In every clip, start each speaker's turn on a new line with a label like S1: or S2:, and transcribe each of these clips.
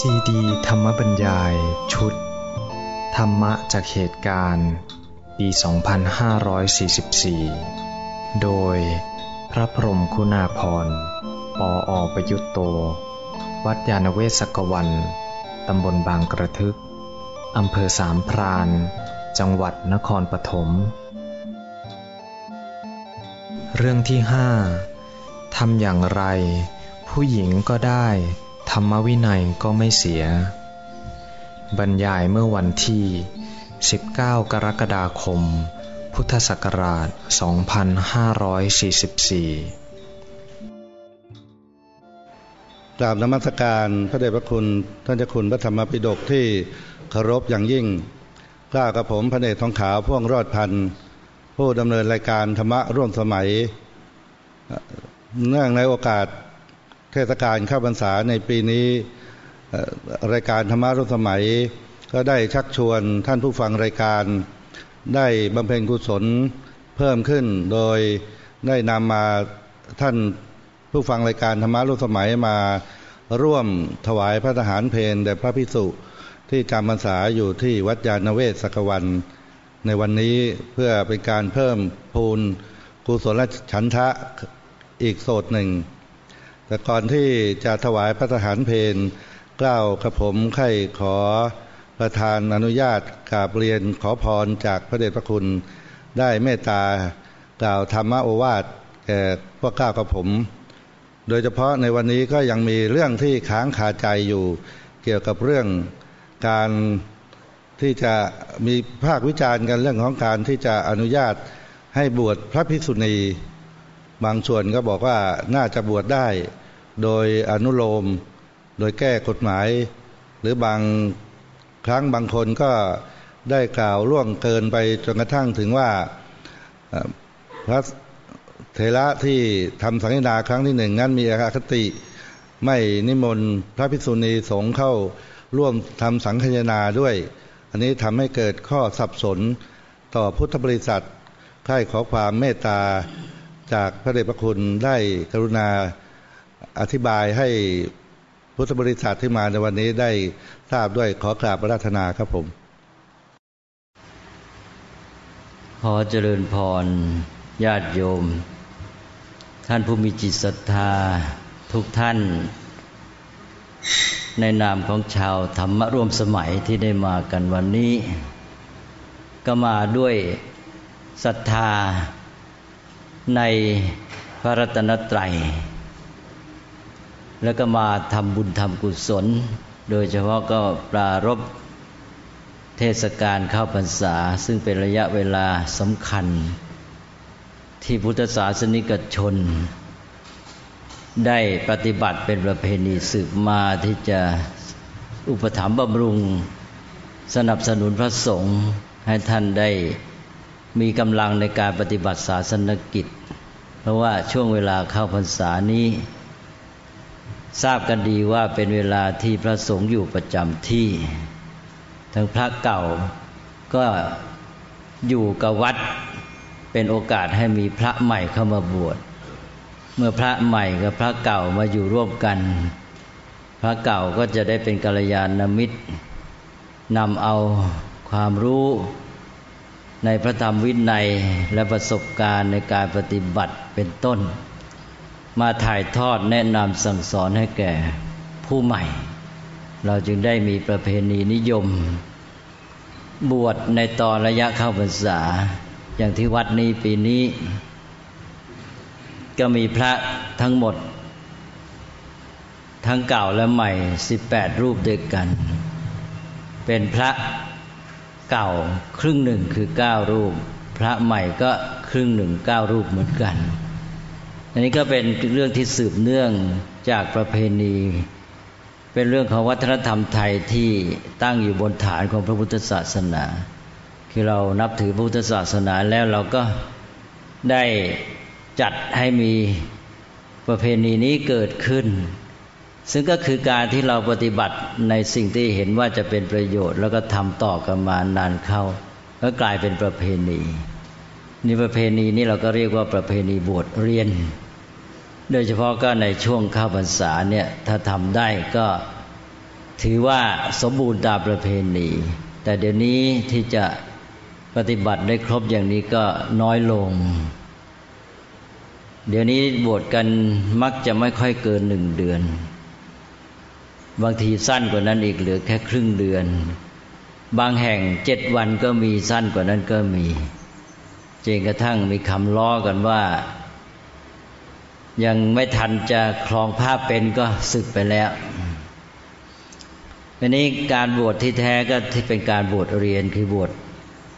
S1: ซีดีธรรมบรรยาย ชุด ธรรมะจากเหตุการณ์ ปี 2544 โดยพระพรมคุณาพรปออประยุตโต วัดยาณเวศกวัน ตำบลบางกระทึก อำเภอสามพราน จังหวัดนครปฐม เรื่องที่ห้าทำอย่างไร ผู้หญิงก็ได้ รรมวินัยก็ไม่เสีย บรรยายเมื่อวันที่ 19 กรกฎาคม พุทธศักราช 2544
S2: กราบนมัสการพระเดชพระคุณท่านเจ้าคุณพระธรรมปิฎกที่เคารพอย่างยิ่ง กล้ากับผมพระเดชทองขาวพ่วงรอดพันธ์ผู้ดำเนินรายการธรรมะร่วมสมัย เนื่องในโอกาส ทศกาลเข้าพรรษาในปีนี้รายการธรรมะร่วมสมัย ก็ได้ชักชวนท่านผู้ฟังรายการ ได้บำเพ็ญกุศลเพิ่มขึ้น โดยได้นำมาท่านผู้ฟังรายการธรรมะร่วมสมัยมาร่วมถวายพระทหารเพลแด่พระพิสุที่จำพรรษาอยู่ที่วัดยาณเวศสกวันในวันนี้เพื่อเป็นการเพิ่มพูนกุศลฉันทะอีกโสดหนึ่ง แต่ก่อนที่จะถวายพระทหารเพลกล่าวกระผมไข่ขอประธานอนุญาตกราบเรียนขอพรจากพระเดชพระคุณ ได้เมตตากล่าวธรรมโอวาทแก่พวกก้าวกับผม โดยเฉพาะในวันนี้ก็ยังมีเรื่องที่ค้างคาใจอยู่ เกี่ยวกับเรื่องการที่จะมีภาควิจารณ์กันเรื่องของการที่จะอนุญาตให้บวชพระภิกษุณี บางส่วนก็บอกว่าน่าจะบวชได้โดยอนุโลม โดยแก้กฎหมาย หรือบางครั้งบางคนก็ได้กล่าวล่วงเกินไปจนกระทั่งถึงว่าพระเทระที่ทำสังฆนาครั้งที่หนึ่งนั้นมีอาคติไม่นิมนต์พระภิกษุณีสงฆ์เข้าร่วมทำสังฆนาด้วย อันนี้ทำให้เกิดข้อสับสนต่อพุทธบริษัทใครขอความเมตตา จากพระเดชพระคุณได้กรุณาอธิบายให้พุทธบริษัทที่มาในวันนี้ได้ทราบด้วยขอกราบพระราธนาครับผม
S3: ขอเจริญพร ญาติโยม ท่านผู้มีจิตศรัทธาทุกท่าน ในนามของชาวธรรมร่วมสมัยที่ได้มากันวันนี้ ก็มาด้วยศรัทธา ในพระรัตนตรัย แล้วก็มาทำบุญทำกุศล โดยเฉพาะก็ปรารบเทศกาลเข้าพรรษา ซึ่งเป็นระยะเวลาสำคัญ ที่พุทธศาสนิกชน ได้ปฏิบัติเป็นประเพณีสืบมาที่จะอุปถัมภ์บำรุง สนับสนุนพระสงฆ์ให้ท่านได้มีกำลังในการปฏิบัติศาสนกิจ ราะว่าช่วงเวลาเข้าพรรษานี้ ทราบกันดีว่าเป็นเวลาที่พระสงฆ์อยู่ประจำที่ ทั้งพระเก่าก็อยู่กับวัดเป็นโอกาสให้มีพระใหม่เข้ามาบวช เมื่อพระใหม่กับพระเก่ามาอยู่ร่วมกัน พระเก่าก็จะได้เป็นกัลยาณมิตรนำเอาความรู้ ในพระธรรมวินัยและประสบการณ์ในการปฏิบัติเป็นต้น มาถ่ายทอดแนะนำสั่งสอนให้แก่ผู้ใหม่ เราจึงได้มีประเพณีนิยม บวชในตอนระยะเข้าพรรษา อย่างที่วัดนี้ปีนี้ ก็มีพระทั้งหมด ทั้งเก่าและใหม่สิบแปดรูปด้วยกัน เป็นพระ เก่าครึ่งหนึ่งคือเก้ารูป พระใหม่ก็ครึ่งหนึ่งเก้ารูปเหมือนกัน อันนี้ก็เป็นเรื่องที่สืบเนื่องจากประเพณี เป็นเรื่องของวัฒนธรรมไทยที่ตั้งอยู่บนฐานของพระพุทธศาสนา คือเรานับถือพุทธศาสนาแล้วเราก็ได้จัดให้มีประเพณีนี้เกิดขึ้น ซึ่งก็คือการที่เราปฏิบัติในสิ่งที่เห็นว่าจะเป็นประโยชน์ แล้วก็ทำต่อกันมานานเข้า ก็กลายเป็นประเพณีนี่ประเพณีนี้เราก็เรียกว่าประเพณีบวชเรียน โดยเฉพาะก็ในช่วงข้าพรรษาเนี่ยถ้าทำได้ก็ถือว่าสมบูรณ์ตามประเพณี แต่เดี๋ยวนี้ที่จะปฏิบัติได้ครบอย่างนี้ก็น้อยลง เดี๋ยวนี้บวชกันมักจะไม่ค่อยเกินหนึ่งเดือน บางทีสั้นกว่านั้นอีกเหลือแค่ครึ่งเดือน บางแห่งเจ็ดวันก็มีสั้นกว่านั้นก็มีจนกระทั่งมีคำล้อกันว่า ยังไม่ทันจะคลองผ้าเป็นก็ศึกไปแล้วอันนี้การบวชที่แท้ก็ที่เป็นการบวชเรียนคือบวช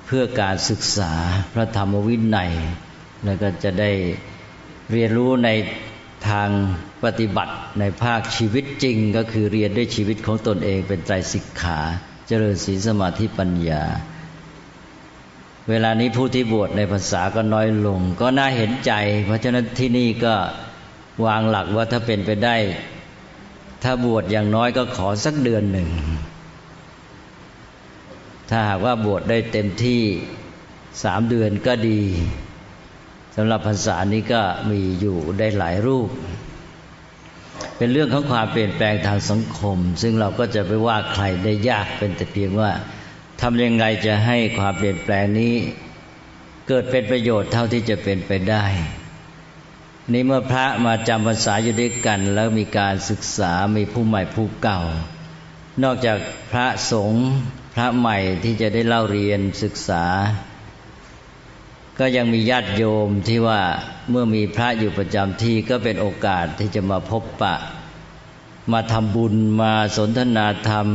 S3: เพื่อการศึกษาพระธรรมวินัยแล้วก็จะได้เรียนรู้ในทาง ปฏิบัติในภาคชีวิตจริงก็คือเรียนด้วยชีวิตของตนเองเป็นใจสิกขาเจริญศีลสมาธิปัญญา เวลานี้ผู้ที่บวชในภาษาก็น้อยลง ก็น่าเห็นใจ เพราะฉะนั้นที่นี่ก็วางหลักว่าถ้าเป็นไปได้ ถ้าบวชอย่างน้อยก็ขอสักเดือนหนึ่ง ถ้าหากว่าบวชได้เต็มที่สามเดือนก็ดีสำหรับภาษานี้ก็มีอยู่ได้หลายรูป เป็นเรื่องของความเปลี่ยนแปลงทางสังคม ซึ่งเราก็จะไปว่าใครได้ยากเป็นแต่เพียงว่าทำยังไงจะให้ความเปลี่ยนแปลงนี้ เกิดเป็นประโยชน์เท่าที่จะเป็นไปได้ นี่เมื่อพระมาจำภาษาอยู่ด้วยกัน แล้วมีการศึกษามีผู้ใหม่ผู้เก่า นอกจากพระสงฆ์พระใหม่ที่จะได้เล่าเรียนศึกษา ก็ยังมีญาติโยมที่ว่าเมื่อมีพระอยู่ประจำที่ก็เป็นโอกาสที่จะมาพบปะ มาทำบุญมาสนทนาธรรม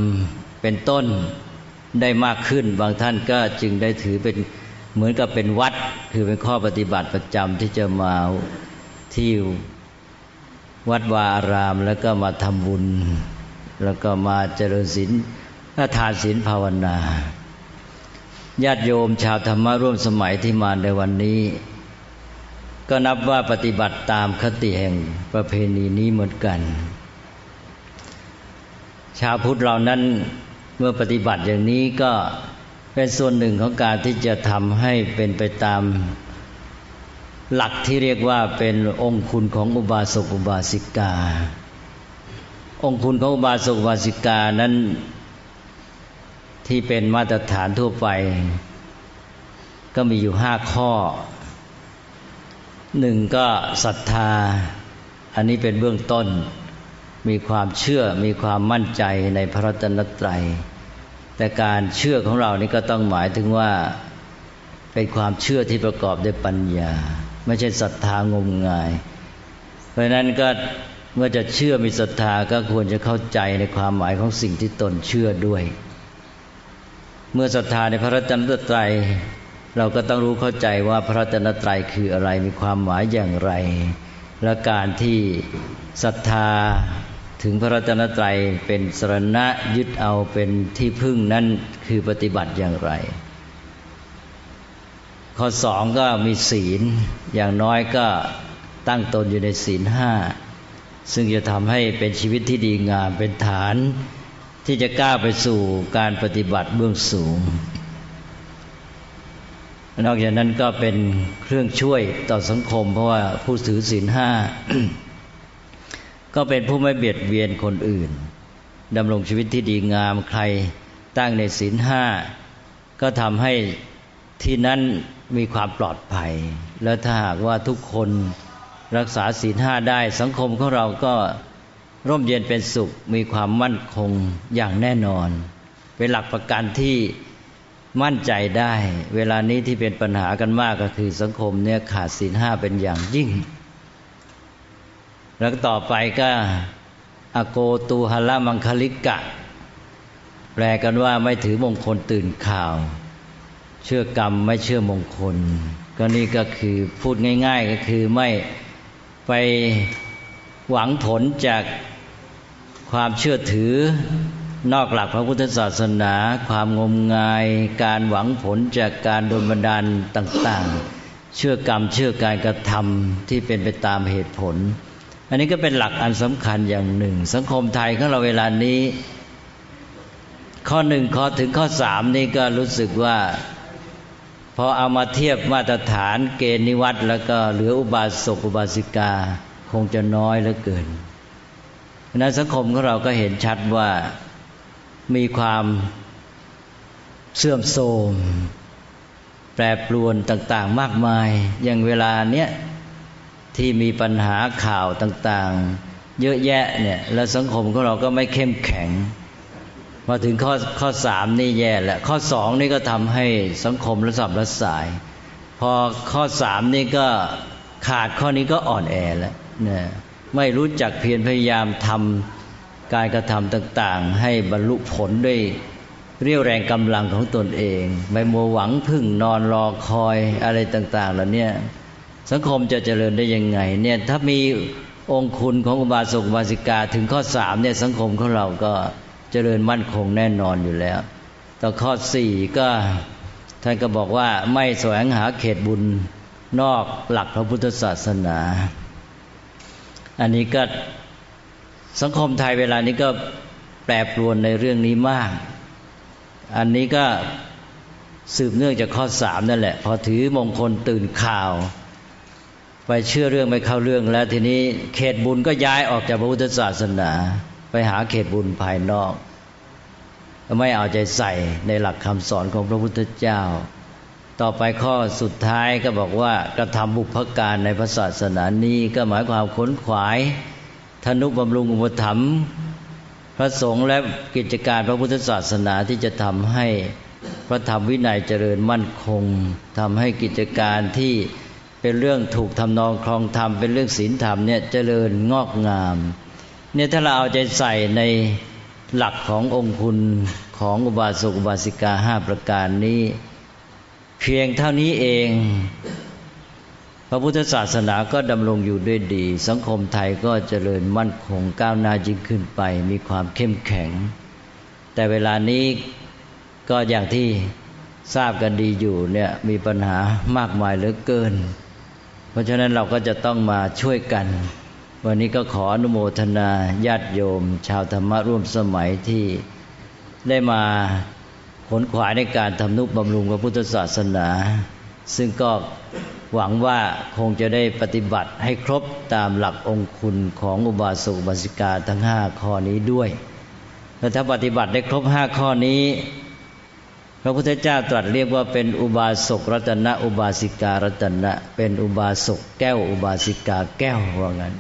S3: เป็นต้นได้มากขึ้น บางท่านก็จึงได้ถือเป็นเหมือนกับเป็นวัด คือเป็นข้อปฏิบัติประจำที่จะมาที่วัดวาอารามแล้วก็มาทำบุญ แล้วก็มาเจริญศีลทานศีลภาวนา ญาติโยมชาวธรรมะร่วมสมัยที่มาในวันนี้ ก็นับว่าปฏิบัติตามคติแห่งประเพณีนี้เหมือนกัน ชาวพุทธเรานั้นเมื่อปฏิบัติอย่างนี้ก็เป็นส่วนหนึ่งของการที่จะทำให้เป็นไปตามหลักที่เรียกว่าเป็นองค์คุณของอุบาสกอุบาสิกา องค์คุณของอุบาสกอุบาสิกานั้น ที่เป็นมาตรฐานทั่วไป ก็มีอยู่ห้าข้อหนึ่งก็ศรัทธา อันนี้เป็นเบื้องต้น มีความเชื่อมีความมั่นใจในพระรัตนตรัย แต่การเชื่อของเรานี่ก็ต้องหมายถึงว่า เป็นความเชื่อที่ประกอบด้วยปัญญา ไม่ใช่ศรัทธางมงาย เพราะนั้นก็เมื่อจะเชื่อมีศรัทธาก็ควรจะเข้าใจในความหมายของสิ่งที่ตนเชื่อด้วย เมื่อศรัทธาในพระรัตนตรัย เราก็ต้องรู้เข้าใจว่าพระรัตนตรัยคืออะไรมีความหมายอย่างไร และการที่ศรัทธาถึงพระรัตนตรัยเป็นสรณะยึดเอาเป็นที่พึ่งนั้นคือปฏิบัติอย่างไร ข้อสองก็มีศีลอย่างน้อยก็ตั้งตนอยู่ในศีลห้าซึ่งจะทำให้เป็นชีวิตที่ดีงามเป็นฐาน ที่จะก้าวไปสู่การปฏิบัติเบื้องสูง นอกจากนั้นก็เป็นเครื่องช่วยต่อสังคม เพราะว่าผู้ถือศีลห้าก็เป็นผู้ไม่เบียดเบียนคนอื่นดำรงชีวิตที่ดีงามใครตั้งในศีลห้าก็ทำให้ที่นั้นมีความปลอดภัย แล้วถ้าหากว่าทุกคนรักษาศีลห้าได้สังคมของเราก็ ร่มเย็นเป็นสุขมีความมั่นคงอย่างแน่นอน เป็นหลักประกันที่มั่นใจได้ เวลานี้ที่เป็นปัญหากันมากก็คือสังคมเนี่ยขาดศีลห้าเป็นอย่างยิ่ง แล้วต่อไปก็อโกตูหละมังคลิกะ แปลกันว่าไม่ถือมงคลตื่นข่าว เชื่อกรรมไม่เชื่อมงคล ก็นี่ก็คือพูดง่าย ๆ ก็คือไม่ไปหวังผลจาก ความเชื่อถือนอกหลักพระพุทธศาสนา ความงมงาย การหวังผลจากการโดนบันดาลต่างๆ เชื่อกรรมเชื่อการกระทำที่เป็นไปตามเหตุผล อันนี้ก็เป็นหลักอันสำคัญอย่างหนึ่ง สังคมไทยของเราเวลานี้ ข้อหนึ่งข้อถึงข้อสามนี่ก็รู้สึกว่าพอเอามาเทียบมาตรฐานเกณฑ์นิวัตแล้วก็เหลืออุบาสกอุบาสิกา คงจะน้อยเหลือเกิน ในสังคมของเราก็เห็นชัดว่ามีความเสื่อมโทรมแปรปรวนต่างๆ มากมาย อย่างเวลาเนี้ยที่มีปัญหาข่าวต่างๆ เยอะแยะเนี่ย แล้วสังคมของเราก็ไม่เข้มแข็ง มาถึงข้อข้อสามนี่แย่แล้วข้อสองนี่ก็ทำให้สังคมระสับระสาย พอข้อสามนี่ก็ขาดข้อนี้ก็อ่อนแอแล้วเนี่ย ไม่รู้จักเพียรพยายามทำการกระทำต่างๆ ให้บรรลุผลด้วยเรียวแรงกำลังของตนเอง ไม่มัวหวังพึ่งนอนรอคอยอะไรต่างๆแล้วเนี่ยสังคมจะเจริญได้ยังไงเนี่ยถ้ามีองคุณของอุบาสกอุบาสิกาถึงข้อสามเนี่ยสังคมของเราก็เจริญมั่นคงแน่นอนอยู่แล้ว ต่อข้อสี่ก็ท่านก็บอกว่าไม่แสวงหาเขตบุญนอกหลักพระพุทธศาสนา อันนี้ก็สังคมไทยเวลานี้ก็แปรปรวนในเรื่องนี้มาก อันนี้ก็สืบเนื่องจากข้อสามนั่นแหละ พอถือมงคลตื่นข่าว ไปเชื่อเรื่องไม่เข้าเรื่องแล้ว ทีนี้เขตบุญก็ย้ายออกจากพระพุทธศาสนา ไปหาเขตบุญภายนอก ไม่เอาใจใส่ในหลักคำสอนของพระพุทธเจ้า ต่อไปข้อสุดท้ายก็บอกว่ากระทำบุพการในพระศาสนานี้ก็หมายความขนขวายธนุบำรุงอุปถัมภ์พระสงฆ์และกิจการพระพุทธศาสนาที่จะทำให้พระธรรมวินัยเจริญมั่นคงทำให้กิจการที่เป็นเรื่องถูกทำนองครองธรรมเป็นเรื่องศีลธรรมเนี่ยเจริญงอกงามเนี่ยถ้าเราเอาใจใส่ในหลักขององคุณของอุบาสกอุบาสิกาห้าประการนี้ เพียงเท่านี้เอง พระพุทธศาสนาก็ดำรงอยู่ด้วยดี สังคมไทยก็เจริญมั่นคงก้าวหน้ายิ่งขึ้นไป มีความเข้มแข็ง แต่เวลานี้ก็อย่างที่ทราบกันดีอยู่เนี่ยมีปัญหามากมายเหลือเกิน เพราะฉะนั้นเราก็จะต้องมาช่วยกัน วันนี้ก็ขออนุโมทนาญาติโยม ชาวธรรมะร่วมสมัยที่ได้มา ขนขวายในการทำนุบำรุงพระพุทธศาสนา ซึ่งก็หวังว่าคงจะได้ปฏิบัติให้ครบตามหลักองคุณของอุบาสกอุบาสิกาทั้งห้าข้อนี้ด้วยและถ้าปฏิบัติได้ครบห้าข้อนี้ พระพุทธเจ้าตรัสเรียกว่าเป็นอุบาสกรัตนะ อุบาสิการัตนะ เป็นอุบาสกแก้ว อุบาสิกาแก้วว่างั้น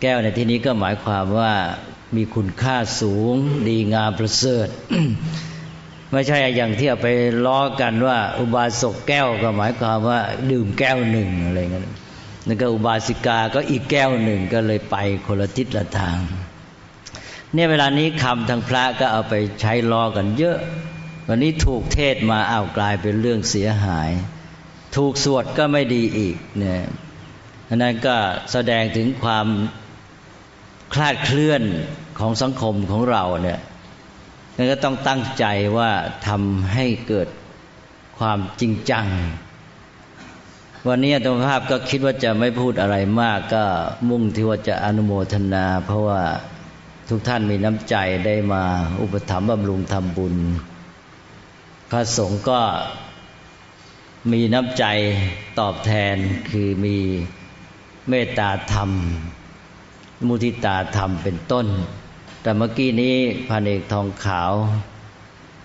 S3: แก้วในที่นี้ก็หมายความว่ามีคุณค่าสูง ดีงามประเสริฐ ไม่ใช่อย่างที่เอาไปล้อกันว่า อุบาสกแก้วก็หมายความว่า ดื่มแก้วหนึ่งอะไรเงี้ยนั่นก็อุบาสิกาก็อีกแก้วหนึ่งก็เลยไปคนละทิศละทาง เนี่ยเวลานี้คำทางพระก็เอาไปใช้ล้อกันเยอะ วันนี้ถูกเทศมาอ้าวกลายเป็นเรื่องเสียหาย ถูกสวดก็ไม่ดีอีกเนี่ยอันนั้นก็แสดงถึงความคลาดเคลื่อนของสังคมของเราเนี่ย นั่นก็ต้องตั้งใจว่าทำให้เกิดความจริงจัง วันนี้ธรรมภาพก็คิดว่าจะไม่พูดอะไรมากก็มุ่งที่ว่าจะอนุโมทนา เพราะว่าทุกท่านมีน้ำใจได้มาอุปถัมภ์บำรุงทำบุญ พระสงฆ์ก็มีน้ำใจตอบแทนคือมีเมตตาธรรม มุทิตาธรรมเป็นต้น แต่เมื่อกี้นี้พันเอกทองขาว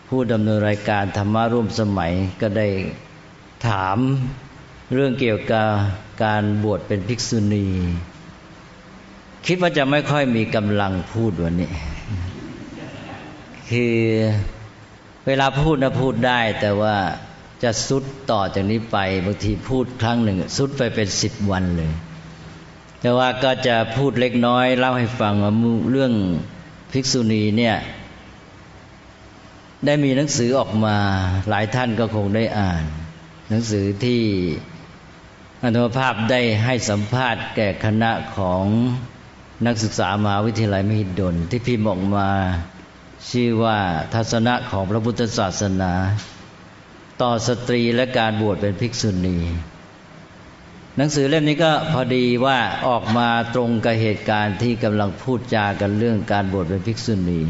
S3: ผู้ดำเนินรายการธรรมะร่วมสมัยก็ได้ถามเรื่องเกี่ยวกับการบวชเป็นภิกษุณี คิดว่าจะไม่ค่อยมีกำลังพูดวันนี้ คือเวลาพูดนะพูดได้ แต่ว่าจะสุดต่อจากนี้ไปบางทีพูดครั้งหนึ่งสุดไปเป็นสิบวันเลย แต่ว่าก็จะพูดเล็กน้อยเล่าให้ฟังว่าเรื่อง ภิกษุณีเนี่ย ได้มีหนังสือออกมา หลายท่านก็คงได้อ่าน หนังสือที่อัตมภาพได้ให้สัมภาษณ์แก่คณะของนักศึกษามหาวิทยาลัยมหิดล ที่พิมพ์ออกมา ชื่อว่าทัศนะของพระพุทธศาสนา ต่อสตรีและการบวชเป็นภิกษุณี หนังสือเล่มนี้ก็พอดีว่าออกมาตรงกับเหตุการณ์ที่กำลังพูดจากันเรื่องการบวชเป็นภิกษุณี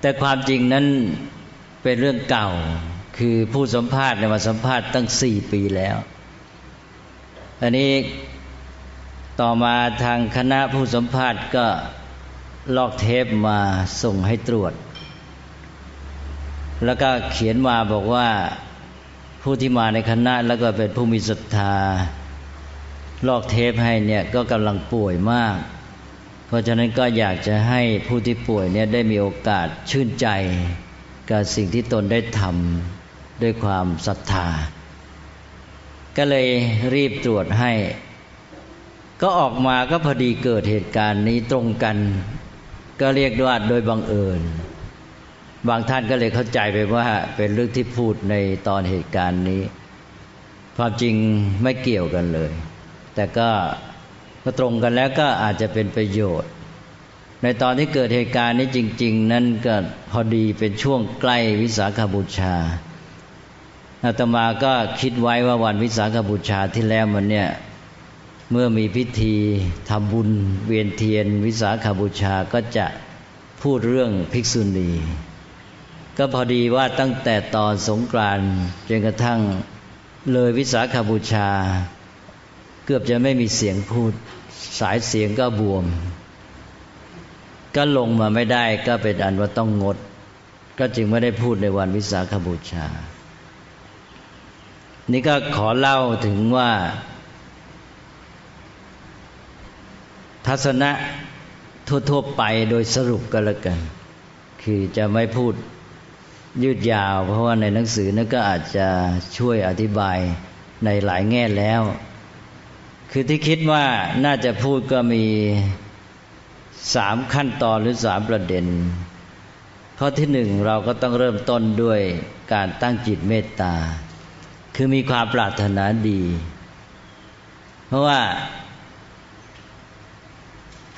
S3: แต่ความจริงนั้นเป็นเรื่องเก่า คือผู้สัมภาษณ์เนี่ยมาสัมภาษณ์ตั้งสี่ปีแล้ว อันนี้ต่อมาทางคณะผู้สัมภาษณ์ก็ลอกเทปมาส่งให้ตรวจ แล้วก็เขียนมาบอกว่า ผู้ที่มาในคณะแล้วก็เป็นผู้มีศรัทธา ลอกเทปให้เนี่ยก็กำลังป่วยมาก เพราะฉะนั้นก็อยากจะให้ผู้ที่ป่วยเนี่ยได้มีโอกาสชื่นใจ กับสิ่งที่ตนได้ทำด้วยความศรัทธา ก็เลยรีบตรวจให้ ก็ออกมาก็พอดีเกิดเหตุการณ์นี้ตรงกัน ก็เรียกว่าโดยบังเอิญ บางท่านก็เลยเข้าใจไปว่าเป็นเรื่องที่พูดในตอนเหตุการณ์นี้ ความจริงไม่เกี่ยวกันเลย แต่ก็ก็ตรงกันแล้วก็อาจจะเป็นประโยชน์ ในตอนที่เกิดเหตุการณ์นี้จริง ๆ นั้นก็พอดีเป็นช่วงใกล้วิสาขบูชาอาตมาก็คิดไว้ว่าวันวิสาขบูชาที่แล้วมันเนี่ยเมื่อมีพิธีทำบุญเวียนเทียน วิสาขบูชาก็จะพูดเรื่องภิกษุณี ก็พอดีว่าตั้งแต่ตอนสงกรานต์จนกระทั่งเลยวิสาขาบูชา เกือบจะไม่มีเสียงพูด สายเสียงก็บวม ก็ลงมาไม่ได้ก็เป็นอันว่าต้องงด ก็จึงไม่ได้พูดในวันวิสาขบูชา นี่ก็ขอเล่าถึงว่า ทัศนะทั่วๆไปโดยสรุปก็แล้วกัน คือจะไม่พูด ยืดยาว เพราะว่าในหนังสือนั้นก็อาจจะช่วยอธิบายในหลายแง่แล้ว คือที่คิดว่าน่าจะพูดก็มีสามขั้นตอนหรือสามประเด็น ข้อที่หนึ่งเราก็ต้องเริ่มต้นด้วยการตั้งจิตเมตตา คือมีความปรารถนาดี เพราะว่า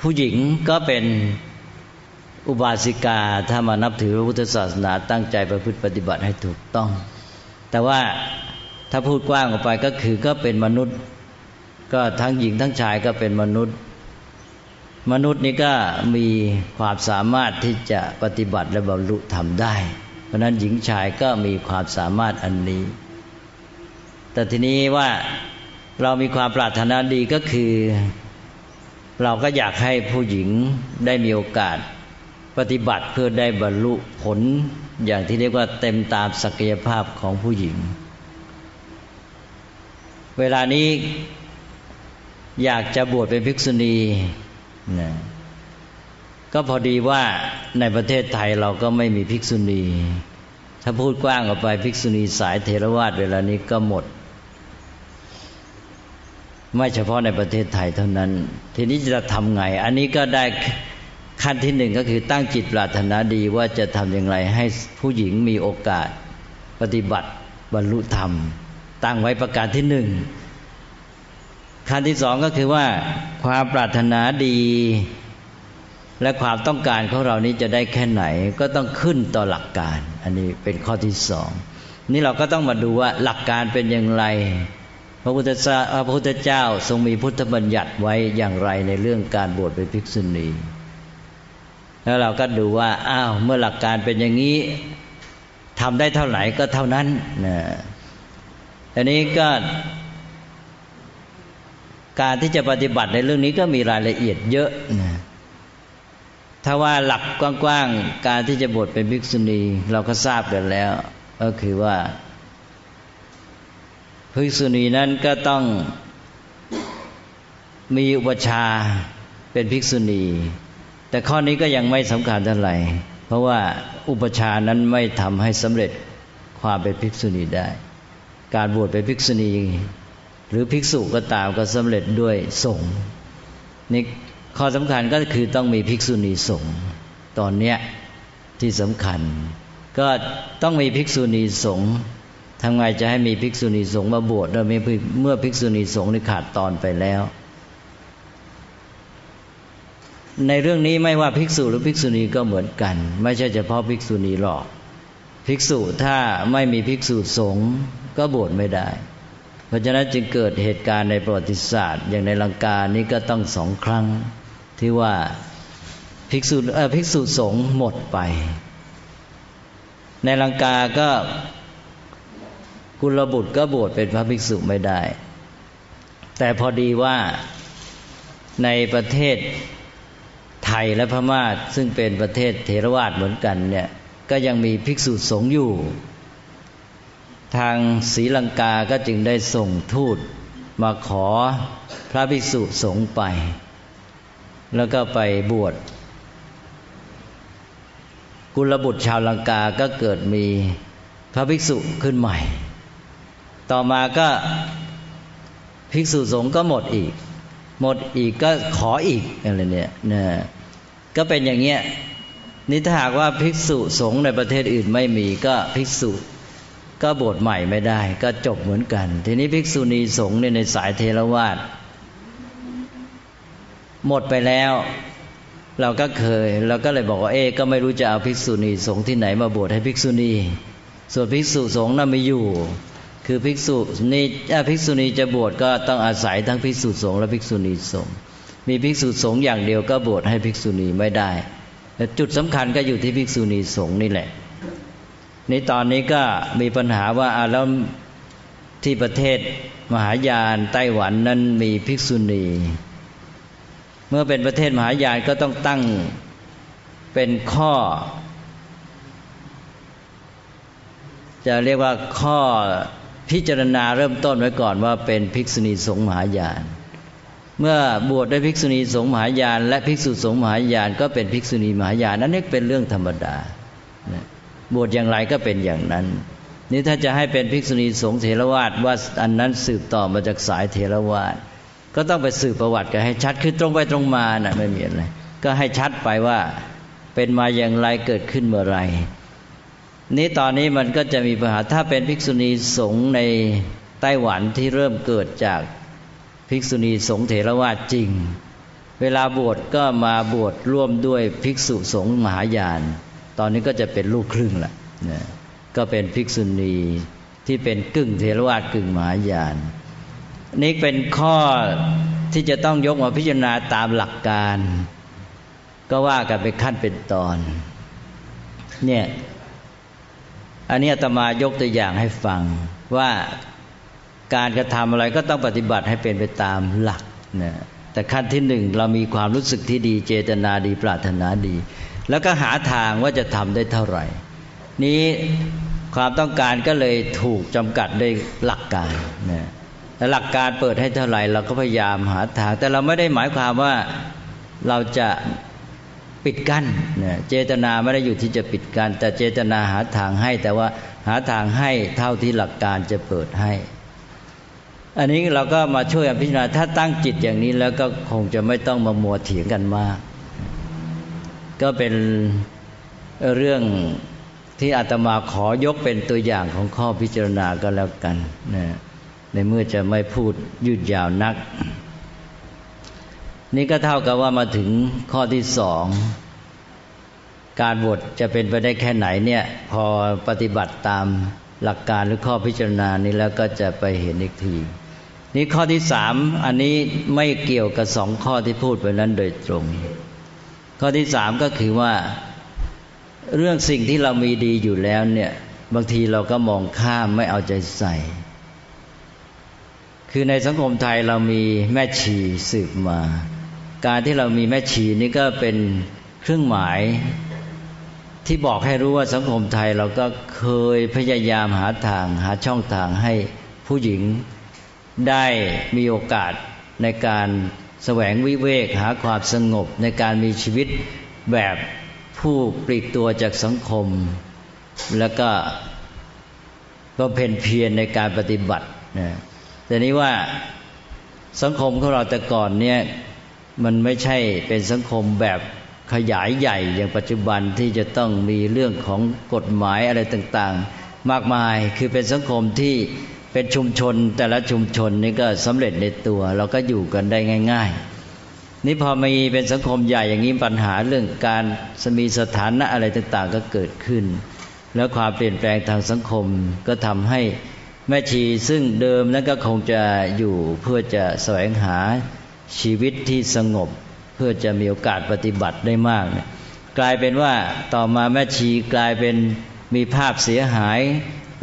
S3: ผู้หญิงก็เป็น อุบาสิกาถ้ามานับถือพระพุทธศาสนาตั้งใจประพฤติปฏิบัติให้ถูกต้อง แต่ว่าถ้าพูดกว้างออกไปก็คือก็เป็นมนุษย์ ก็ทั้งหญิงทั้งชายก็เป็นมนุษย์ มนุษย์นี้ก็มีความสามารถที่จะปฏิบัติและบรรลุธรรมได้ เพราะนั้นหญิงชายก็มีความสามารถอันนี้ แต่ทีนี้ว่าเรามีความปรารถนาดีก็คือ เราก็อยากให้ผู้หญิงได้มีโอกาส ปฏิบัติเพื่อได้บรรลุผลอย่างที่เรียกว่าเต็มตามศักยภาพของผู้หญิง เวลานี้อยากจะบวชเป็นภิกษุณีนะก็พอดีว่าในประเทศไทยเราก็ไม่มีภิกษุณี ถ้าพูดกว้างออกไปภิกษุณีสายเทรวาสเวลานี้ก็หมด ไม่เฉพาะในประเทศไทยเท่านั้น ทีนี้จะทำไง อันนี้ก็ได้ ขั้นที่หนึ่งก็คือตั้งจิตปรารถนาดีว่าจะทำอย่างไรให้ผู้หญิงมีโอกาส ปฏิบัติบรรลุธรรม ตั้งไว้ประการที่หนึ่งขั้นที่สองก็คือว่าความปรารถนาดีและความต้องการของเรานี้จะได้แค่ไหนก็ต้องขึ้นต่อหลักการ อันนี้เป็นข้อที่สองนี่เราก็ต้องมาดูว่าหลักการเป็นอย่างไร พระพุทธเจ้าพระพุทธเจ้าทรงมีพุทธบัญญัติไว้อย่างไรในเรื่องการบวชเป็นภิกษุณี แล้วเราก็ดูว่าอ้าวเมื่อหลักการเป็นอย่างนี้ทำได้เท่าไหร่ก็เท่านั้นนะอันนี้ก็ การที่จะปฏิบัติในเรื่องนี้ก็มีรายละเอียดเยอะนะถ้าว่าหลักกว้างๆ การที่จะบวชเป็นภิกษุณี เราก็ทราบกันแล้ว ก็คือว่าภิกษุณีนั้นก็ต้องมีอุปชาเป็นภิกษุณี แต่ข้อนี้ก็ยังไม่สำคัญเท่าไหร่เพราะว่าอุปชานั้นไม่ทำให้สำเร็จความเป็นภิกษุณีได้ การบวชเป็นภิกษุณี หรือภิกษุก็ตามก็สำเร็จด้วยสงฆ์นี่ข้อสำคัญก็คือต้องมีภิกษุณีสงฆ์ตอนเนี้ยที่สำคัญ ก็ต้องมีภิกษุณีสงฆ์ทำไงจะให้มีภิกษุณีสงฆ์มาบวชโดยเมื่อภิกษุณีสงฆ์นี่ขาดตอนไปแล้ว ในเรื่องนี้ไม่ว่าภิกษุหรือภิกษุณีก็เหมือนกัน ไม่ใช่เฉพาะภิกษุณีหรอก ภิกษุถ้าไม่มีภิกษุสงฆ์ก็บวชไม่ได้ เพราะฉะนั้นจึงเกิดเหตุการณ์ในประวัติศาสตร์ อย่างในลังกานี้ก็ต้องสองครั้ง ที่ว่าภิกษุภิกษุสงฆ์หมดไป ในลังกาก็กุลบุตรก็บวชเป็นพระภิกษุไม่ได้ แต่พอดีว่าในประเทศ ทไทยและพม่าซึ่งเป็นประเทศเทรวาสเหมือนกันเนี่ยก็ยังมีภิกษุสงฆ์อยู่ ทางศรีลังกาก็จึงได้ส่งทูตมาขอพระภิกษุสงฆ์ไป แล้วก็ไปบวชกุลบุตรชาวลังกาก็เกิดมีพระภิกษุขึ้นใหม่ ต่อมาก็ภิกษุสงฆ์ก็หมดอีก หมดอีกก็ขออีกอะไรเนี่ยนะ ก็เป็นอย่างเงี้ยนี่ถ้าหากว่าภิกษุสงฆ์ในประเทศอื่นไม่มีก็ภิกษุก็บวชใหม่ไม่ได้ ก็จบเหมือนกัน ทีนี้ภิกษุณีสงฆ์ในสายเทรวาสหมดไปแล้ว เราก็เคย เราก็เลยบอกว่าเอ๊ก็ไม่รู้จะเอาภิกษุณีสงฆ์ที่ไหนมาบวชให้ภิกษุณี ส่วนภิกษุสงฆ์นั้นไม่อยู่ คือภิกษุนี่ภิกษุณีจะบวชก็ต้องอาศัยทั้งภิกษุสงฆ์และภิกษุณีสงฆ์ มีภิกษุสงฆ์อย่างเดียวก็บวชให้ภิกษุณีไม่ได้แต่จุดสำคัญก็อยู่ที่ภิกษุณีสงฆ์นี่แหละในตอนนี้ก็มีปัญหาว่าอาแล้วที่ประเทศมหายานไต้หวันนั้นมีภิกษุณี เมื่อเป็นประเทศมหายานก็ต้องตั้งเป็นข้อ จะเรียกว่าข้อพิจารณาเริ่มต้นไว้ก่อนว่าเป็นภิกษุณีสงฆ์มหายาน เมื่อบวชด้วยภิกษุณีสงฆ์มหายาน และภิกษุสงฆ์มหายานก็เป็นภิกษุณีมหายานนั้นนี่เป็นเรื่องธรรมดาบวชอย่างไรก็เป็นอย่างนั้น นี่ถ้าจะให้เป็นภิกษุณีสงฆ์เทรวาสว่าอันนั้นสืบต่อมาจากสายเทรวาสก็ต้องไปสืบประวัติกันให้ชัดคือตรงไปตรงมานะ่ะไม่มีอะไรก็ให้ชัดไปว่าเป็นมาอย่างไรเกิดขึ้นเมื่อไรนี้ตอนนี้มันก็จะมีปัญหาถ้าเป็นภิกษุณีสงฆ์ในไต้หวันที่เริ่มเกิดจาก ภิกษุณีสงฆ์เถรวาทจริง เวลาบวชก็มาบวชร่วมด้วยภิกษุสงฆ์มหายาน ตอนนี้ก็จะเป็นลูกครึ่งละนะก็เป็นภิกษุณีที่เป็นกึ่งเทรวาทกึ่งมหายาน นี่เป็นข้อที่จะต้องยกมาพิจารณาตามหลักการ ก็ว่ากันเป็นขั้นเป็นตอน เนี่ยอันนี้อาตมายกตัวอย่างให้ฟังว่า การกระทำอะไรก็ต้องปฏิบัติให้เป็นไปตามหลักนะแต่ขั้นที่หนึ่งเรามีความรู้สึกที่ดีเจตนาดีปรารถนาดี แล้วก็หาทางว่าจะทำได้เท่าไหร่ นี้ความต้องการก็เลยถูกจำกัดด้วยหลักการนะแต่หลักการเปิดให้เท่าไหร่ เราก็พยายามหาทาง แต่เราไม่ได้หมายความว่าเราจะปิดกั้นเนี่ยเจตนาไม่ได้อยู่ที่จะปิดกั้นแต่เจตนาหาทางให้แต่ว่าหาทางให้เท่าที่หลักการจะเปิดให้ อันนี้เราก็มาช่วยพิจารณาถ้าตั้งจิตอย่างนี้แล้วก็คงจะไม่ต้องมามัวเถียงกันมาก ก็เป็นเรื่องที่อาตมาขอยกเป็นตัวอย่างของข้อพิจารณาก็แล้วกันนะในเมื่อจะไม่พูดยืดยาวนัก นี่ก็เท่ากับว่ามาถึงข้อที่สองการบทจะเป็นไปได้แค่ไหนเนี่ย พอปฏิบัติตามหลักการหรือข้อพิจารณานี้แล้วก็จะไปเห็นอีกที นี่ข้อที่สามอันนี้ไม่เกี่ยวกับสองข้อที่พูดไปนั้นโดยตรง ข้อที่สามก็คือว่า เรื่องสิ่งที่เรามีดีอยู่แล้วเนี่ย บางทีเราก็มองข้ามไม่เอาใจใส่ คือในสังคมไทยเรามีแม่ชีสืบมา การที่เรามีแม่ชีนี่ก็เป็นเครื่องหมายที่บอกให้รู้ว่าสังคมไทยเราก็เคยพยายามหาทางหาช่องทางให้ผู้หญิง ได้มีโอกาสในการแสวงวิเวกหาความสงบในการมีชีวิตแบบผู้ปลีกตัวจากสังคม แล้วก็ก็เพ่นเพียรในการปฏิบัตินะแต่นี้ว่าสังคมของเราแต่ก่อนเนี่ยมันไม่ใช่เป็นสังคมแบบขยายใหญ่อย่างปัจจุบันที่จะต้องมีเรื่องของกฎหมายอะไรต่างๆ มากมายคือเป็นสังคมที่ เป็นชุมชนแต่ละชุมชนนี่ก็สำเร็จในตัว เราก็อยู่กันได้ง่าย ๆ นี่พอมีเป็นสังคมใหญ่อย่างนี้ปัญหาเรื่องการสมีสถานะอะไรต่างๆ ก็เกิดขึ้น แล้วความเปลี่ยนแปลงทางสังคมก็ทำให้แม่ชีซึ่งเดิมนั้นก็คงจะอยู่เพื่อจะแสวงหาชีวิตที่สงบ เพื่อจะมีโอกาสปฏิบัติได้มากเนี่ยกลายเป็นว่าต่อมาแม่ชีกลายเป็นมีภาพเสียหาย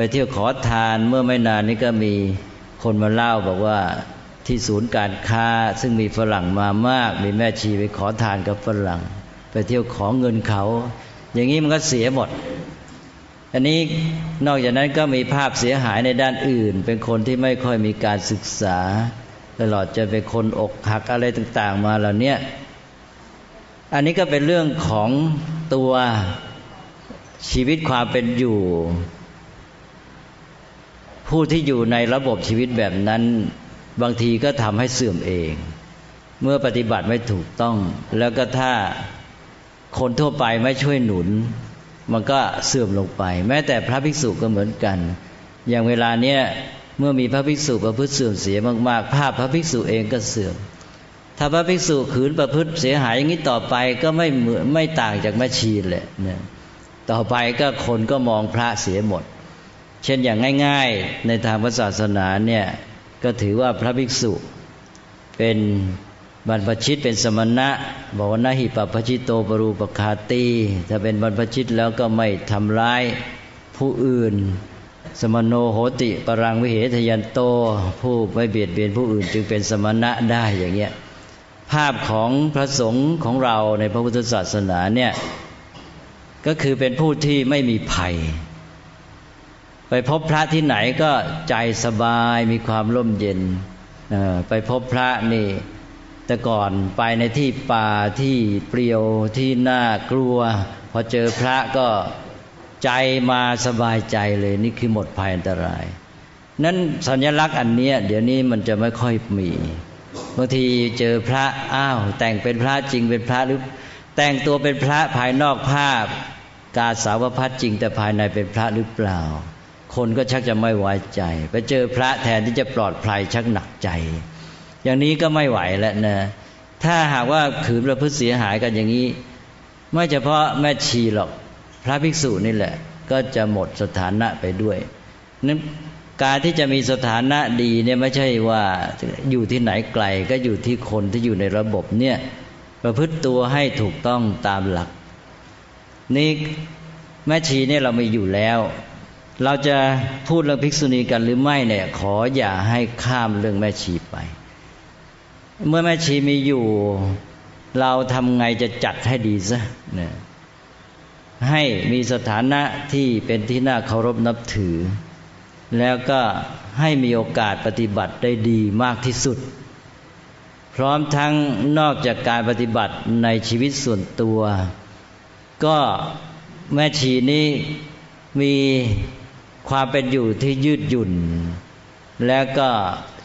S3: ไปเที่ยวขอทานเมื่อไม่นานนี้ก็มีคนมาเล่าบอกว่าที่ศูนย์การค้าซึ่งมีฝรั่งมามาก มีแม่ชีไปขอทานกับฝรั่ง ไปเที่ยวขอเงินเขา อย่างนี้มันก็เสียหมด อันนี้นอกจากนั้นก็มีภาพเสียหายในด้านอื่น เป็นคนที่ไม่ค่อยมีการศึกษา ตลอดจะเป็นคนอกหักอะไรต่าง ๆ มาเหล่านี้อันนี้ก็เป็นเรื่องของตัวชีวิตความเป็นอยู่ ผู้ที่อยู่ในระบบชีวิตแบบนั้น บางทีก็ทำให้เสื่อมเอง เมื่อปฏิบัติไม่ถูกต้อง แล้วก็ถ้าคนทั่วไปไม่ช่วยหนุน มันก็เสื่อมลงไป แม้แต่พระภิกษุก็เหมือนกัน อย่างเวลาเนี้ยเมื่อมีพระภิกษุประพฤติเสื่อมเสียมากๆ ภาพพระภิกษุเองก็เสื่อม ถ้าพระภิกษุขืนประพฤติเสียหายอย่างนี้ต่อไปก็ไม่เหมือนไม่ต่างจากแม่ชีแหละเนี่ยต่อไปก็คนก็มองพระเสียหมด เช่นอย่างง่าย ๆ ในทางศาสนาเนี่ยก็ถือว่าพระภิกษุ เป็นบรรพชิตเป็นสมณะบอกว่านาหิปปชิตโตปรูปคาตีถ้าเป็นบรรพชิตแล้วก็ไม่ทำร้ายผู้อื่น สมโนโหติปรังวิเหทยันโต ผู้ไม่เบียดเบียนผู้อื่น จึงเป็นสมณะได้อย่างเงี้ยภาพของพระสงฆ์ของเราในพระพุทธศาสนาเนี่ยก็คือเป็นผู้ที่ไม่มีภัย ไปพบพระที่ไหนก็ใจสบายมีความร่มเย็นไปพบพระนี่ แต่ก่อนไปในที่ป่าที่เปลี่ยวที่น่ากลัว พอเจอพระก็ใจมาสบายใจเลยนี่คือหมดภัยอันตราย นั้นสัญลักษณ์อันนี้เดี๋ยวนี้มันจะไม่ค่อยมีบางทีเจอพระอ้าว แต่งเป็นพระจริงเป็นพระหรือแต่งตัวเป็นพระภายนอกภาพ กาสาวพัดจริงแต่ภายในเป็นพระหรือเปล่า คนก็ชักจะไม่ไว้ใจ ไปเจอพระแทนที่จะปลอดภัยชักหนักใจ อย่างนี้ก็ไม่ไหวแล้วนะถ้าหากว่าขืนประพฤติเสียหายกันอย่างนี้ ไม่เฉพาะแม่ชีหรอกพระภิกษุนี่แหละ ก็จะหมดสถานะไปด้วยนั้นการที่จะมีสถานะดีเนี่ยไม่ใช่ว่าอยู่ที่ไหนไกลก็อยู่ที่คนที่อยู่ในระบบเนี่ยประพฤติตัวให้ถูกต้องตามหลัก นี่แม่ชีเนี่ยเราไม่อยู่แล้ว เราจะพูดเรื่องภิกษุณีกันหรือไม่เนี่ย ขออย่าให้ข้ามเรื่องแม่ชีไป เมื่อแม่ชีมีอยู่ เราทำไงจะจัดให้ดีซะเนี่ยให้มีสถานะที่เป็นที่น่าเคารพนับถือ แล้วก็ให้มีโอกาสปฏิบัติได้ดีมากที่สุด พร้อมทั้งนอกจากการปฏิบัติในชีวิตส่วนตัว ก็แม่ชีนี้มี ความเป็นอยู่ที่ยืดหยุ่น และก็